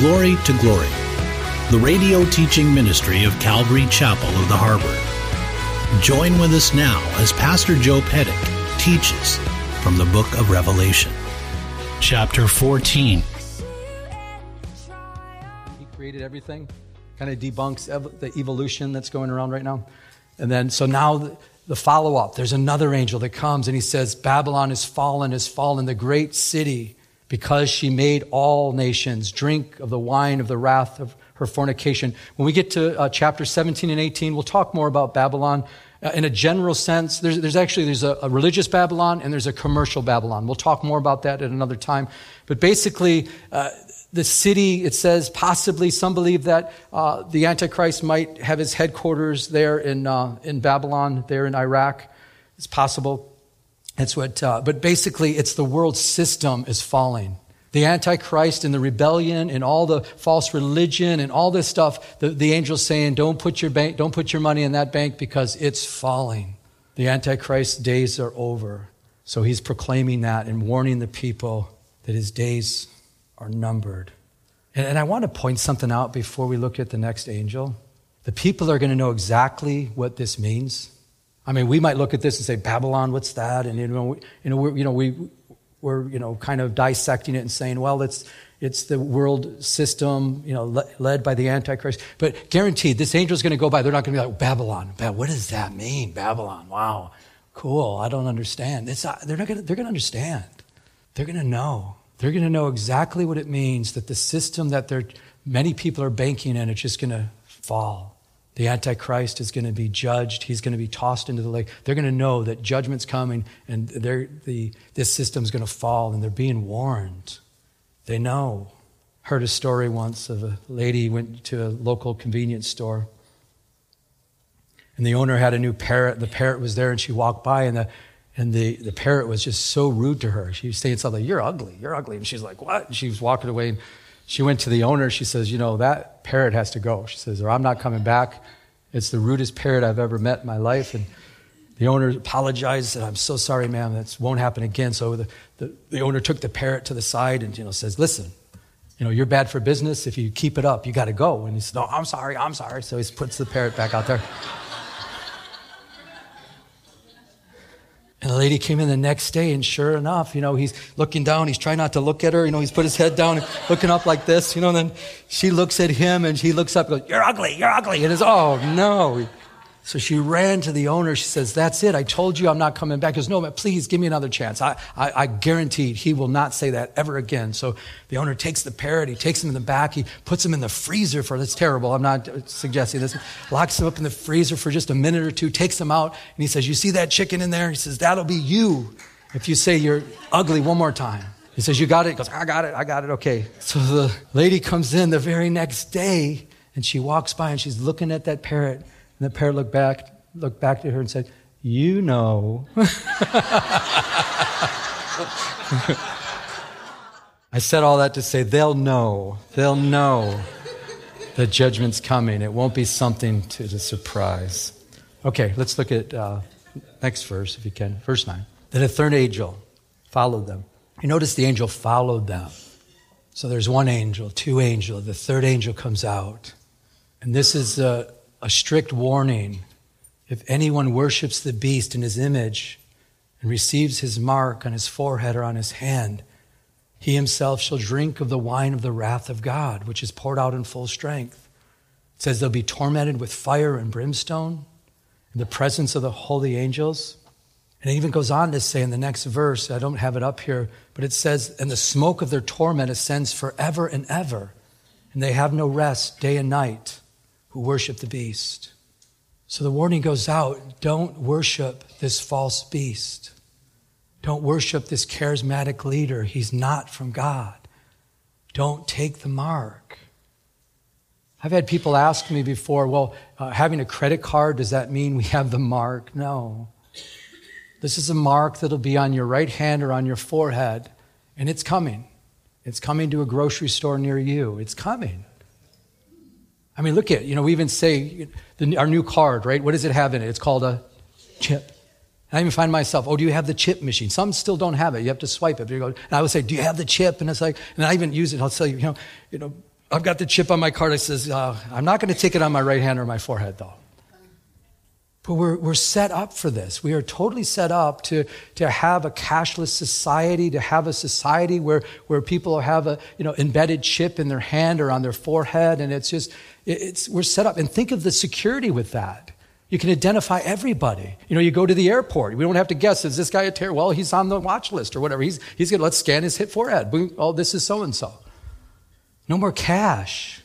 Glory to Glory, the radio teaching ministry of Calvary Chapel of the Harbor. Join with us now as Pastor Joe Pettick teaches from the book of Revelation. Chapter 14. He created everything, kind of debunks ev- the evolution that's going around right now. And then, so now the, the follow up there's another angel that comes and he says, Babylon is fallen, is fallen, the great city, because she made all nations drink of the wine of the wrath of her fornication. When we get to uh, chapter 17 and 18, we'll talk more about Babylon. Uh, in a general sense, there's, there's actually there's a, a, religious Babylon and there's a commercial Babylon. We'll talk more about that at another time. But basically, uh, the city, it says, possibly some believe that uh, the Antichrist might have his headquarters there in, uh, in Babylon, there in Iraq. It's possible. That's what, uh, but basically, it's the world system is falling. The Antichrist and the rebellion and all the false religion and all this stuff, the, the angel's saying, don't put, your bank, don't put your money in that bank because it's falling. The Antichrist days are over. So he's proclaiming that and warning the people that his days are numbered. And, and I want to point something out before we look at the next angel. The people are going to know exactly what this means. I mean, we might look at this and say, Babylon, what's that? And, you know, you know, we, you know we, we're you know kind of dissecting it and saying, well, it's it's the world system, you know, le- led by the Antichrist. But guaranteed, this angel is going to go by. They're not going to be like Babylon. What does that mean, Babylon? Wow, cool. I don't understand. It's not, they're not going. They're going to understand. They're going to know. They're going to know exactly what it means that the system that they're many people are banking in, it's just going to fall. The Antichrist is going to be judged. He's going to be tossed into the lake. They're going to know that judgment's coming and the, this system's going to fall, and they're being warned. They know. Heard a story once of a lady went to a local convenience store, and the owner had a new parrot. The parrot was there, and she walked by, and the and the, the parrot was just so rude to her. She was saying something like, You're ugly, you're ugly. And she's like, What? And she was walking away. And she went to the owner. She says, You know, that parrot has to go. She says, Or I'm not coming back. It's the rudest parrot I've ever met in my life. And the owner apologized and I'm so sorry, ma'am, that won't happen again. So the, the, the, owner took the parrot to the side and, you know, says, listen, you know, you're bad for business. If you keep it up, you got to go. And he says, no, I'm sorry, I'm sorry. So he puts the parrot back out there. And the lady came in the next day, and sure enough, you know, he's looking down. He's trying not to look at her. You know, he's put his head down, looking up like this. You know, and then she looks at him, and he looks up and goes, "You're ugly. You're ugly." And it's, "Oh no." So she ran to the owner. She says, That's it. I told you I'm not coming back. He goes, No, but please give me another chance. I, I, I guaranteed he will not say that ever again. So the owner takes the parrot, he takes him in the back, he puts him in the freezer for that's terrible. I'm not suggesting this. Locks him up in the freezer for just a minute or two, takes him out, and he says, You see that chicken in there? He says, That'll be you if you say you're ugly one more time. He says, You got it? He goes, I got it, I got it, okay. So the lady comes in the very next day and she walks by and she's looking at that parrot and the parrot looked back, looked back to her and said, You know. I said all that to say they'll know. They'll know the judgment's coming. It won't be something to the surprise. Okay, let's look at uh, next verse, if you can. Verse 9. Then a third angel followed them. You notice the angel followed them. So there's one angel, two angels. The third angel comes out. And this is uh, a strict warning. If anyone worships the beast in his image and receives his mark on his forehead or on his hand, he himself shall drink of the wine of the wrath of God, which is poured out in full strength. It says they'll be tormented with fire and brimstone in the presence of the holy angels. And it even goes on to say in the next verse, I don't have it up here, but it says, And the smoke of their torment ascends forever and ever, and they have no rest day and night who worship the beast. So the warning goes out don't worship this false beast. Don't worship this charismatic leader. He's not from God. Don't take the mark. I've had people ask me before, well, uh, having a credit card, does that mean we have the mark? No. This is a mark that'll be on your right hand or on your forehead, and it's coming. It's coming to a grocery store near you. It's coming. I mean, look at, you know, we even say the, our new card, right? What does it have in it? It's called a chip. And I even find myself, oh, do you have the chip machine? Some still don't have it. You have to swipe it. Go, and I would say, do you have the chip? And it's like, and I even use it. I'll tell you, you know, you know, I've got the chip on my card. I says, uh, I'm not going to take it on my right hand or my forehead, though. But we're, we're set up for this. We are totally set up to, to have a cashless society, to have a society where, where people have a you know, embedded chip in their hand or on their forehead. And it's just, it's, we're set up. And think of the security with that. You can identify everybody. You know, you go to the airport. We don't have to guess, is this guy a terrorist? Well, he's on the watch list or whatever. He's, he's going to, let's scan his hip forehead. Boom, oh, this is so and so. No more cash.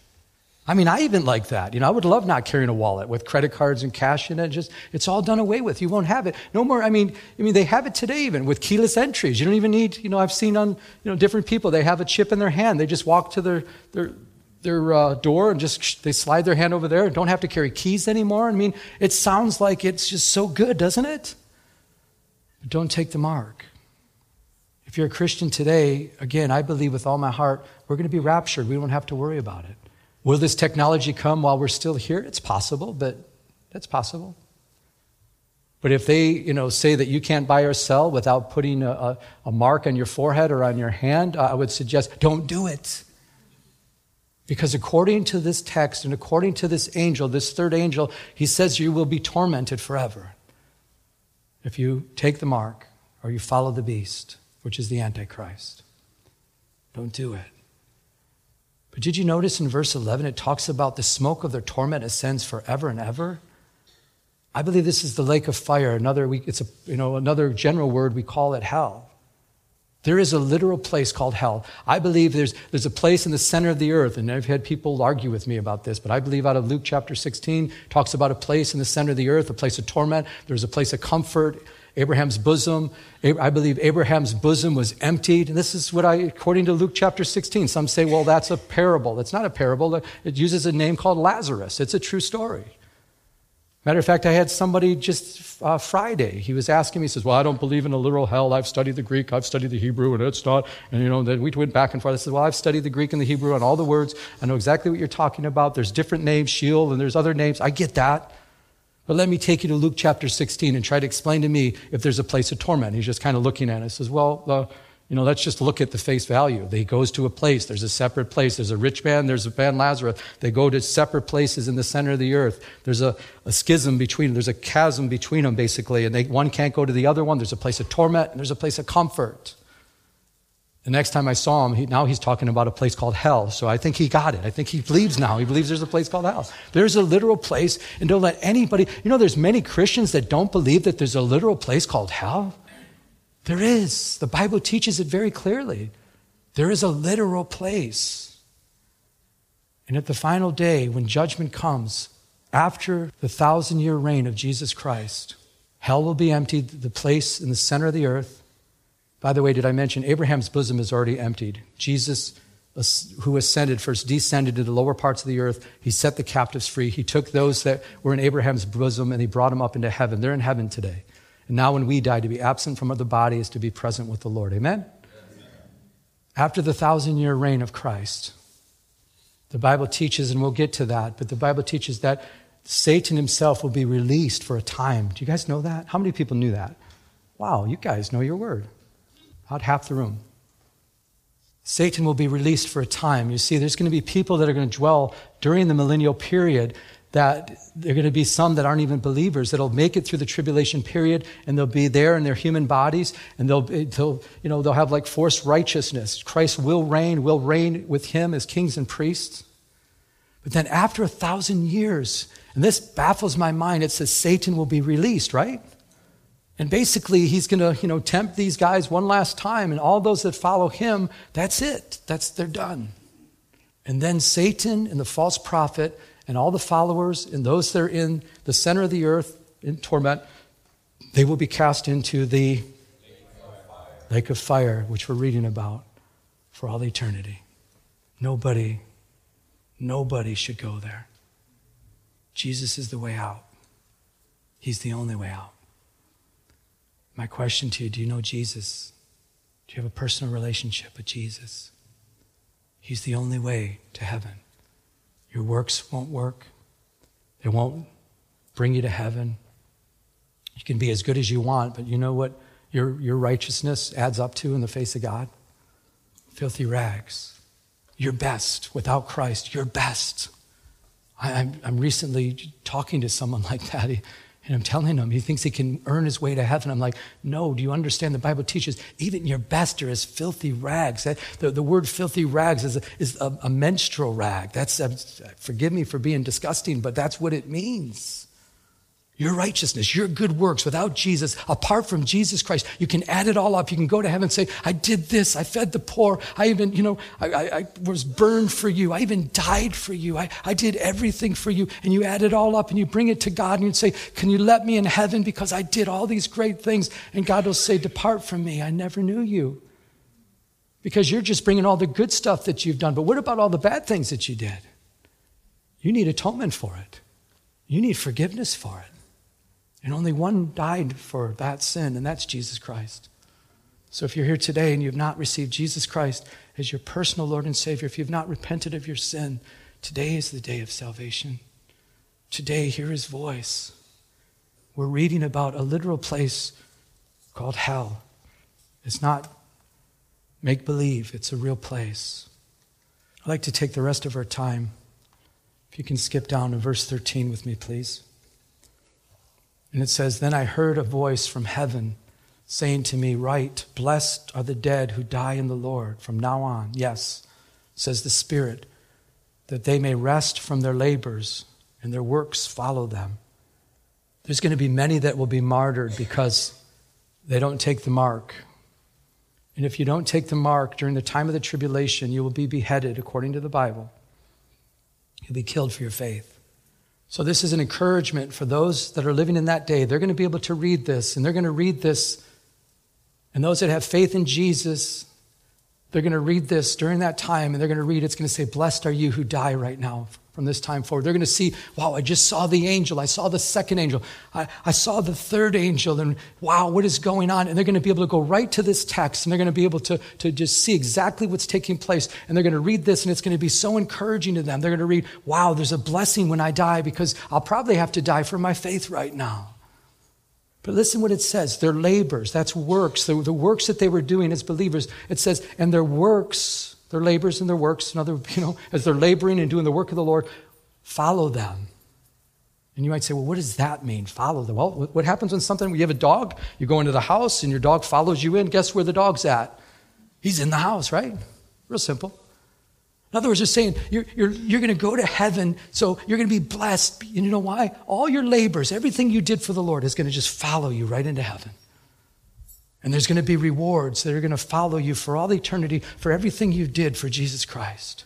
I mean, I even like that. You know, I would love not carrying a wallet with credit cards and cash in it. Just it's all done away with. You won't have it. No more. I mean, I mean, they have it today even with keyless entries. You don't even need. You know, I've seen on you know different people. They have a chip in their hand. They just walk to their their their uh, door and just they slide their hand over there. Don't have to carry keys anymore. I mean, it sounds like it's just so good, doesn't it? But don't take the mark. If you're a Christian today, again, I believe with all my heart, we're going to be raptured. We don't have to worry about it. Will this technology come while we're still here? It's possible, but that's possible. But if they, you know, say that you can't buy or sell without putting a, a, a mark on your forehead or on your hand, I would suggest don't do it. Because according to this text and according to this angel, this third angel, he says you will be tormented forever if you take the mark or you follow the beast, which is the Antichrist. Don't do it. But did you notice in verse 11 it talks about the smoke of their torment ascends forever and ever? I believe this is the lake of fire. Another, it's a, you know, another general word, we call it hell. There is a literal place called hell. I believe there's, there's a place in the center of the earth, and I've had people argue with me about this, but I believe out of Luke chapter 16 talks about a place in the center of the earth, a place of torment. There's a place of comfort Abraham's bosom. I believe Abraham's bosom was emptied. And this is what I, according to Luke chapter 16, some say, well, that's a parable. It's not a parable. It uses a name called Lazarus. It's a true story. Matter of fact, I had somebody just uh, Friday. He was asking me, he says, Well, I don't believe in a literal hell. I've studied the Greek, I've studied the Hebrew, and it's not. And, you know, then we went back and forth. I said, Well, I've studied the Greek and the Hebrew and all the words. I know exactly what you're talking about. There's different names, Sheol, and there's other names. I get that. But let me take you to Luke chapter 16 and try to explain to me if there's a place of torment. He's just kind of looking at it. He says, Well, uh, you know, let's just look at the face value. He goes to a place. There's a separate place. There's a rich man. There's a man Lazarus. They go to separate places in the center of the earth. There's a, a schism between them. There's a chasm between them, basically. And they, one can't go to the other one. There's a place of torment and there's a place of comfort. The next time I saw him, he, now he's talking about a place called hell. So I think he got it. I think he believes now. He believes there's a place called hell. There's a literal place, and don't let anybody, you know, there's many Christians that don't believe that there's a literal place called hell. There is. The Bible teaches it very clearly. There is a literal place. And at the final day, when judgment comes, after the thousand year reign of Jesus Christ, hell will be emptied, the place in the center of the earth by the way, did I mention Abraham's bosom is already emptied? Jesus, who ascended, first descended to the lower parts of the earth. He set the captives free. He took those that were in Abraham's bosom and he brought them up into heaven. They're in heaven today. And now, when we die, to be absent from the body is to be present with the Lord. Amen? Amen. After the thousand year reign of Christ, the Bible teaches, and we'll get to that, but the Bible teaches that Satan himself will be released for a time. Do you guys know that? How many people knew that? Wow, you guys know your word. About half the room. Satan will be released for a time. You see, there's going to be people that are going to dwell during the millennial period that there are going to be some that aren't even believers that'll make it through the tribulation period and they'll be there in their human bodies and they'll, they'll you know they'll have like forced righteousness christ will reign will reign with him as kings and priests but then after a thousand years and this baffles my mind it says satan will be released right and basically, he's going to, you know, tempt these guys one last time, and all those that follow him, that's it. That's they're done. And then Satan and the false prophet and all the followers and those that are in the center of the earth in torment, they will be cast into the lake of fire, which we're reading about for all eternity. Nobody, nobody should go there. Jesus is the way out. He's the only way out. My question to you do you know Jesus? Do you have a personal relationship with Jesus? He's the only way to heaven. Your works won't work, they won't bring you to heaven. You can be as good as you want, but you know what your, your righteousness adds up to in the face of God? Filthy rags. your best without Christ, your best. I, am I'm, I'm recently talking to someone like that. He, and I'm telling him, he thinks he can earn his way to heaven. I'm like, no, do you understand? The Bible teaches even your best are as filthy rags. The, the word filthy rags is, a, is a, a menstrual rag. That's, uh, forgive me for being disgusting, but that's what it means. Your righteousness, your good works without Jesus, apart from Jesus Christ, you can add it all up. You can go to heaven and say, I did this. I fed the poor. I even, you know, I, I, I was burned for you. I even died for you. I, I did everything for you. And you add it all up and you bring it to God and you say, Can you let me in heaven because I did all these great things? And God will say, Depart from me. I never knew you. Because you're just bringing all the good stuff that you've done. But what about all the bad things that you did? You need atonement for it, you need forgiveness for it. And only one died for that sin, and that's Jesus Christ. So if you're here today and you've not received Jesus Christ as your personal Lord and Savior, if you've not repented of your sin, today is the day of salvation. Today, hear his voice. We're reading about a literal place called hell. It's not make believe, it's a real place. I'd like to take the rest of our time. If you can skip down to verse 13 with me, please. And it says, Then I heard a voice from heaven saying to me, Write, blessed are the dead who die in the Lord from now on. Yes, says the Spirit, that they may rest from their labors and their works follow them. There's going to be many that will be martyred because they don't take the mark. And if you don't take the mark during the time of the tribulation, you will be beheaded according to the Bible. You'll be killed for your faith. So, this is an encouragement for those that are living in that day. They're going to be able to read this, and they're going to read this. And those that have faith in Jesus, they're going to read this during that time, and they're going to read, it's going to say, Blessed are you who die right now from this time forward. They're going to see, wow, I just saw the angel. I saw the second angel. I, I saw the third angel. And wow, what is going on? And they're going to be able to go right to this text and they're going to be able to, to just see exactly what's taking place. And they're going to read this and it's going to be so encouraging to them. They're going to read, wow, there's a blessing when I die because I'll probably have to die for my faith right now. But listen what it says their labors, that's works, the, the works that they were doing as believers. It says, and their works their labors and their works, and other, you know, as they're laboring and doing the work of the Lord, follow them. And you might say, well, what does that mean? Follow them. Well, what happens when something, you have a dog, you go into the house and your dog follows you in, guess where the dog's at? He's in the house, right? Real simple. In other words, they're saying you're, you're, you're going to go to heaven, so you're going to be blessed. And you know why? All your labors, everything you did for the Lord is going to just follow you right into heaven. And there's going to be rewards that are going to follow you for all eternity for everything you did for Jesus Christ.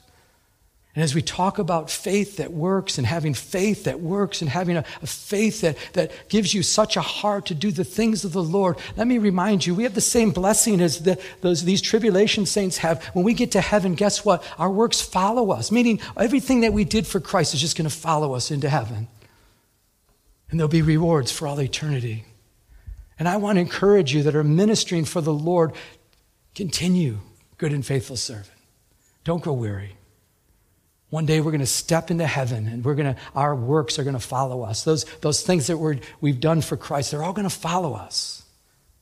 And as we talk about faith that works and having faith that works and having a, a, faith that, that gives you such a heart to do the things of the Lord, let me remind you, we have the same blessing as the, those, these tribulation saints have. When we get to heaven, guess what? Our works follow us, meaning everything that we did for Christ is just going to follow us into heaven. And there'll be rewards for all eternity. And I want to encourage you that are ministering for the Lord, continue, good and faithful servant. Don't grow weary. One day we're going to step into heaven and we're going to, our works are going to follow us. Those, those things that we're, we've done for Christ, they're all going to follow us.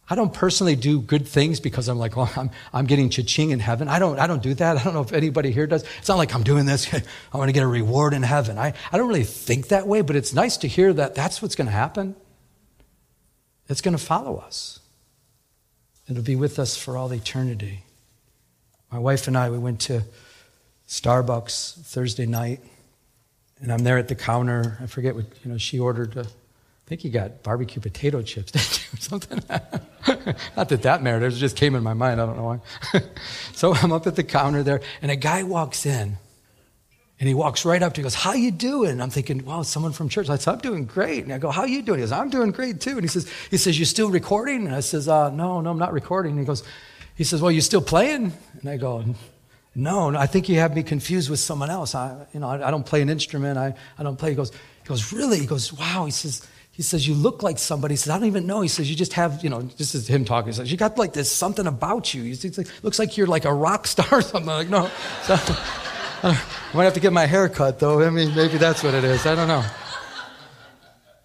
I don't personally do good things because I'm like, well, I'm, I'm getting cha-ching in heaven. I don't, I don't do that. I don't know if anybody here does. It's not like I'm doing this. I want to get a reward in heaven. I, I don't really think that way, but it's nice to hear that that's what's going to happen. It's going to follow us. It'll be with us for all eternity. My wife and I, we went to Starbucks Thursday night, and I'm there at the counter. I forget what, you know, she ordered, a, I think he got barbecue potato chips or something. Not that that mattered, it just came in my mind, I don't know why. so I'm up at the counter there, and a guy walks in. And he walks right up to me, and goes, How you doing? And I'm thinking, wow, someone from church. I said, I'm doing great. And I go, How you doing? He goes, I'm doing great too. And he says, he says, You still recording? And I says, uh, no, no, I'm not recording. And he goes, he says, Well, you still playing? And I go, No, I think you have me confused with someone else. I, you know, I, I don't play an instrument. I, I don't play. He goes, he goes, Really? He goes, Wow. He says, he says, You look like somebody. He says, I don't even know. He says, You just have, you know, this is him talking. He says, You got like this something about you. He says, Looks like you're like a rock star or something. I'm like, no. So, I, uh, might have to get my hair cut, though. I mean, maybe that's what it is. I don't know.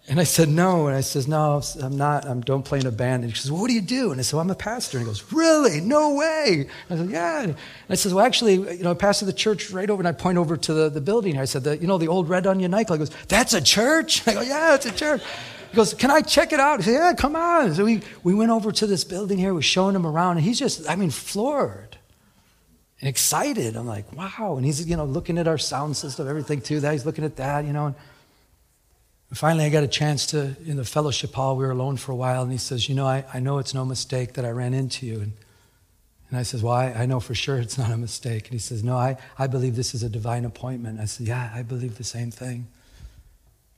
And I said, no. And I says, no, I'm not. I don't play in a band. And he says, well, what do you do? And I said, well, I'm a pastor. And he goes, really? No way. And I said, yeah. And I says, well, actually, you know, I pastor the church right over. And I point over to the, the building. Here. I said, the, you know, the old Red Onion nightclub. He goes, that's a church? I go, yeah, it's a church. He goes, can I check it out? I said, yeah, come on. So we, we went over to this building here. We're showing him around. And he's just, I mean, floored and excited. I'm like, wow. And he's, you know, looking at our sound system, everything too. That he's looking at that, you know. And, finally, I got a chance to, in the fellowship hall, we were alone for a while, and he says, You know, I, I know it's no mistake that I ran into you. And, and I says, Well, I, I know for sure it's not a mistake. And he says, No, I, I believe this is a divine appointment. I said, Yeah, I believe the same thing.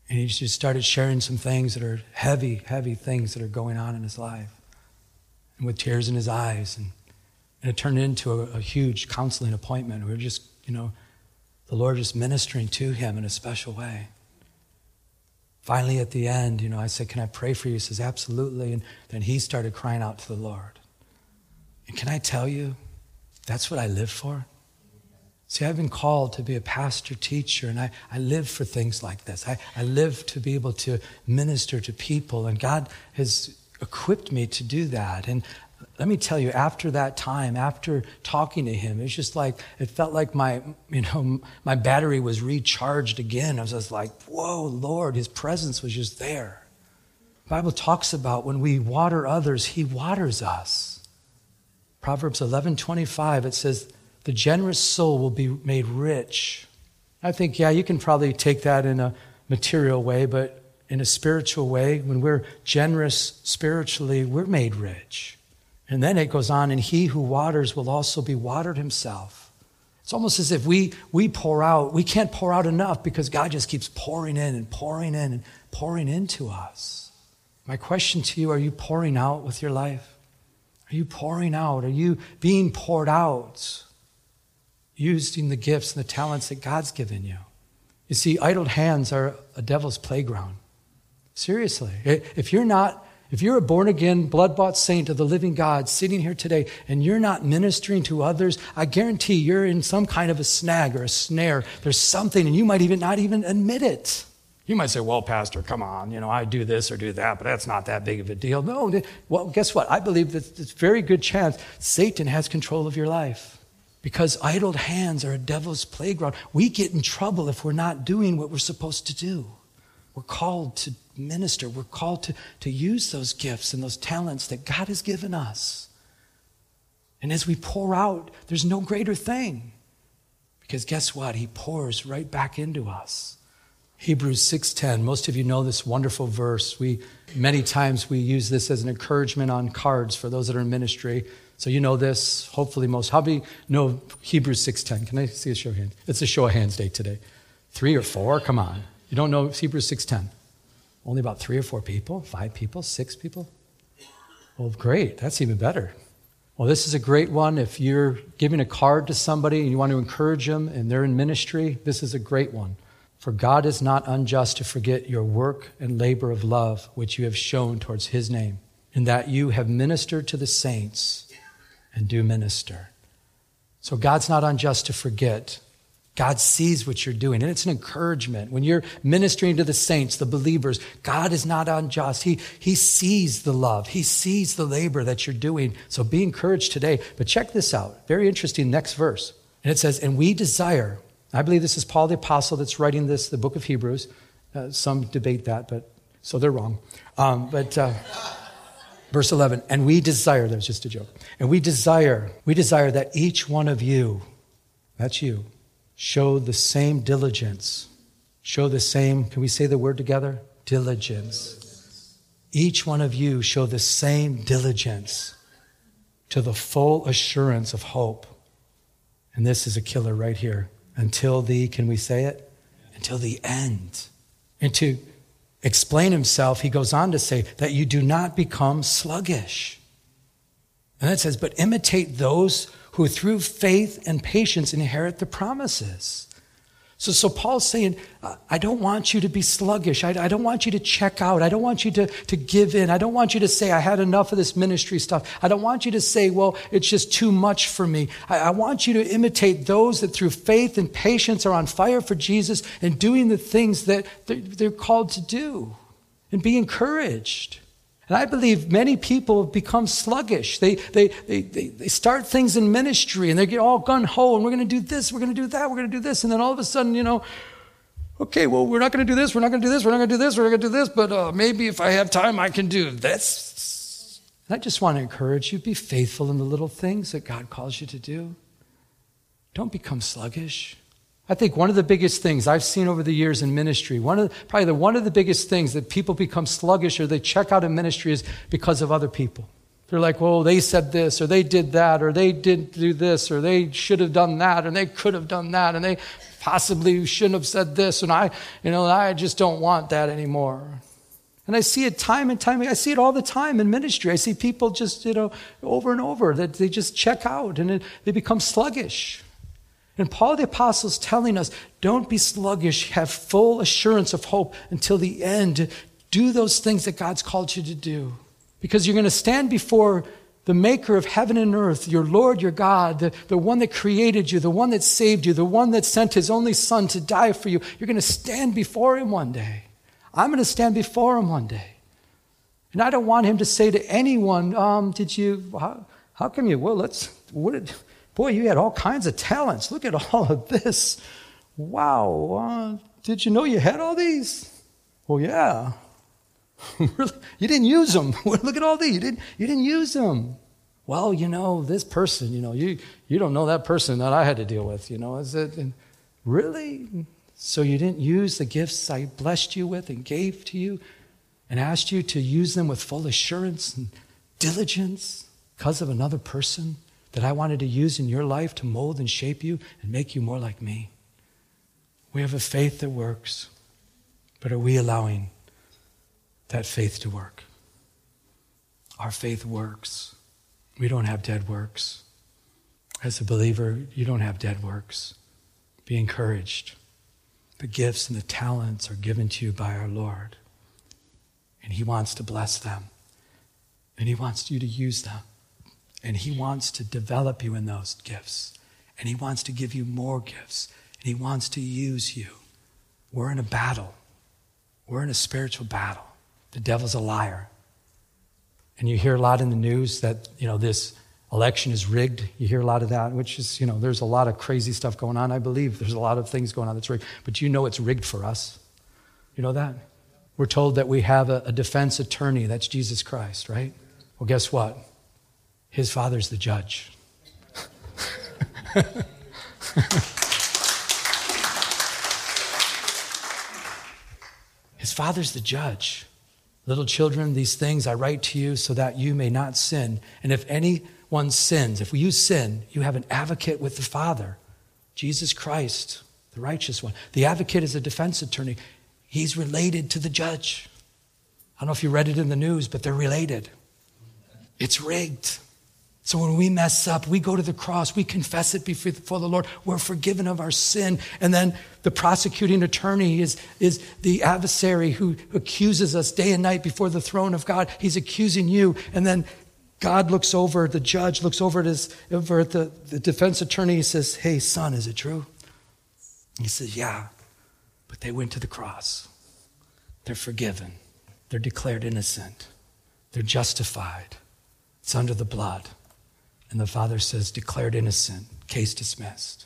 And he just started sharing some things that are heavy, heavy things that are going on in his life. And with tears in his eyes. And, and it turned into a, a huge counseling appointment. We were just, you know, the Lord just ministering to him in a special way. Finally, at the end, you know, I said, Can I pray for you? He says, Absolutely. And then he started crying out to the Lord. And can I tell you, that's what I live for? See, I've been called to be a pastor teacher, and I, I live for things like this. I, I live to be able to minister to people, and God has equipped me to do that. And let me tell you, after that time, after talking to him, it's just like it felt like my, you know, my battery was recharged again. I was just like, whoa, Lord, his presence was just there. The Bible talks about when we water others, he waters us. Proverbs 11:25, it says, the generous soul will be made rich. I think, yeah, you can probably take that in a material way, but in a spiritual way, when we're generous spiritually, we're made rich. And then it goes on, and he who waters will also be watered himself. It's almost as if we, we pour out, we can't pour out enough because God just keeps pouring in and pouring in and pouring into us. My question to you are you pouring out with your life? Are you pouring out? Are you being poured out? Using the gifts and the talents that God's given you. You see, idle hands are a devil's playground. Seriously. If you're not if you're a born again, blood bought saint of the living God sitting here today and you're not ministering to others, I guarantee you're in some kind of a snag or a snare. There's something, and you might even not even admit it. You might say, well, Pastor, come on, you know, I do this or do that, but that's not that big of a deal. No, well, guess what? I believe that it's a very good chance Satan has control of your life because idle hands are a devil's playground. We get in trouble if we're not doing what we're supposed to do. We're called to minister. We're called to, to use those gifts and those talents that God has given us. And as we pour out, there's no greater thing. Because guess what? He pours right back into us. Hebrews 6:10. Most of you know this wonderful verse. We many times we use this as an encouragement on cards for those that are in ministry. So you know this, hopefully most. How many know Hebrews 6:10? Can I see a show of hands? It's a show of hands day today. Three or four? Come on. You don't know Hebrews 6:10? Only about three or four people, five people, six people? Well, great. That's even better. Well, this is a great one. If you're giving a card to somebody and you want to encourage them and they're in ministry, this is a great one. For God is not unjust to forget your work and labor of love which you have shown towards his name, in that you have ministered to the saints and do minister. So God's not unjust to forget God sees what you're doing, and it's an encouragement. When you're ministering to the saints, the believers, God is not unjust. He, he sees the love, He sees the labor that you're doing. So be encouraged today. But check this out. Very interesting, next verse. And it says, And we desire, I believe this is Paul the Apostle that's writing this, the book of Hebrews. Uh, some debate that, but so they're wrong. Um, but. Uh, verse 11 and we desire that was just a joke and we desire we desire that each one of you that's you show the same diligence. Show the same, can we say the word together? Diligence. Each one of you show the same diligence to the full assurance of hope. And this is a killer right here. Until the, can we say it? Until the end. And to explain himself, he goes on to say that you do not become sluggish. And it says, but imitate those who through faith and patience inherit the promises. So, so Paul's saying, uh, I don't want you to be sluggish. I, I, don't want you to check out. I don't want you to, to give in. I don't want you to say, I had enough of this ministry stuff. I don't want you to say, well, it's just too much for me. I, I want you to imitate those that through faith and patience are on fire for Jesus and doing the things that they're, they're called to do. and be encouraged. And I believe many people have become sluggish. They, they, they, they, they start things in ministry and they get all gun ho and we're going to do this, we're going to do that, we're going to do this. And then all of a sudden, you know, okay, well, we're not going to do this, we're not going to do this, we're not going to do this, we're not going to do this, but uh, maybe if I have time, I can do this. And I just want to encourage you be faithful in the little things that God calls you to do. Don't become sluggish. I think one of the biggest things I've seen over the years in ministry, one of the, probably the, one of the biggest things that people become sluggish or they check out in ministry is because of other people. They're like, well, they said this, or they did that, or they didn't do this, or they should have done that, and they could have done that, and they possibly shouldn't have said this, and I, you know, I just don't want that anymore. And I see it time and time. I see it all the time in ministry. I see people just, you know, over and over that they just check out and it, they become sluggish. And Paul the Apostle is telling us don't be sluggish, have full assurance of hope until the end. Do those things that God's called you to do. Because you're going to stand before the maker of heaven and earth, your Lord, your God, the, the one that created you, the one that saved you, the one that sent his only son to die for you. You're going to stand before him one day. I'm going to stand before him one day. And I don't want him to say to anyone, um, Did you, how, how come you, well, let's, what did, Boy, you had all kinds of talents. Look at all of this. Wow. Uh, did you know you had all these? Well, yeah. you didn't use them. Look at all these. You didn't, you didn't use them. Well, you know, this person, you know, you, you don't know that person that I had to deal with, you know. Is it really? So you didn't use the gifts I blessed you with and gave to you and asked you to use them with full assurance and diligence because of another person? That I wanted to use in your life to mold and shape you and make you more like me. We have a faith that works, but are we allowing that faith to work? Our faith works. We don't have dead works. As a believer, you don't have dead works. Be encouraged. The gifts and the talents are given to you by our Lord. And He wants to bless them. And He wants you to use them. And He wants to develop you in those gifts. And He wants to give you more gifts. And He wants to use you. We're in a battle. We're in a spiritual battle. The devil's a liar. And you hear a lot in the news that, you know, this election is rigged. You hear a lot of that, which is, you know, there's a lot of crazy stuff going on. I believe there's a lot of things going on that's rigged. But you know it's rigged for us. You know that? We're told that we have a, a defense attorney. That's Jesus Christ, right? Well, guess what? His father's the judge. His father's the judge. Little children, these things I write to you so that you may not sin. And if anyone sins, if you sin, you have an advocate with the Father, Jesus Christ, the righteous one. The advocate is a defense attorney. He's related to the judge. I don't know if you read it in the news, but they're related. It's rigged. So when we mess up, we go to the cross, we confess it before the Lord, we're forgiven of our sin. And then the prosecuting attorney is, is the adversary who accuses us day and night before the throne of God. He's accusing you. And then God looks over, the judge looks over at, his, over at the, the defense attorney. He says, Hey, son, is it true? He says, Yeah. But they went to the cross. They're forgiven, they're declared innocent, they're justified. It's under the blood. And the father says, declared innocent, case dismissed.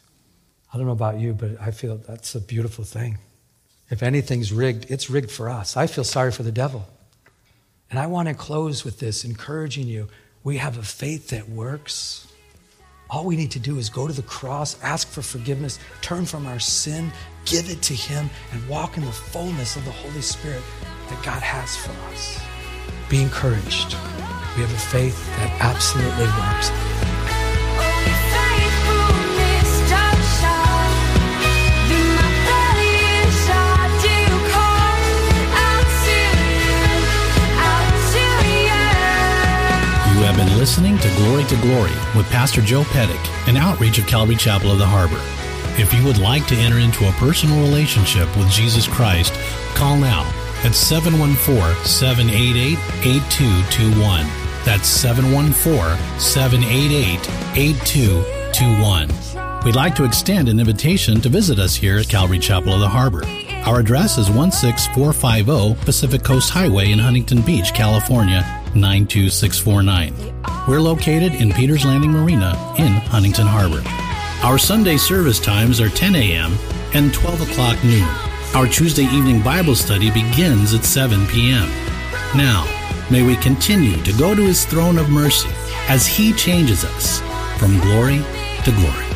I don't know about you, but I feel that's a beautiful thing. If anything's rigged, it's rigged for us. I feel sorry for the devil. And I want to close with this, encouraging you. We have a faith that works. All we need to do is go to the cross, ask for forgiveness, turn from our sin, give it to Him, and walk in the fullness of the Holy Spirit that God has for us. Be encouraged. We have a faith that absolutely works. You have been listening to Glory to Glory with Pastor Joe Pettick, an outreach of Calvary Chapel of the Harbor. If you would like to enter into a personal relationship with Jesus Christ, call now at 714 788 8221. That's 714 788 8221. We'd like to extend an invitation to visit us here at Calvary Chapel of the Harbor. Our address is 16450 Pacific Coast Highway in Huntington Beach, California 92649. We're located in Peters Landing Marina in Huntington Harbor. Our Sunday service times are 10 a.m. and 12 o'clock noon. Our Tuesday evening Bible study begins at 7 p.m. Now, may we continue to go to his throne of mercy as he changes us from glory to glory.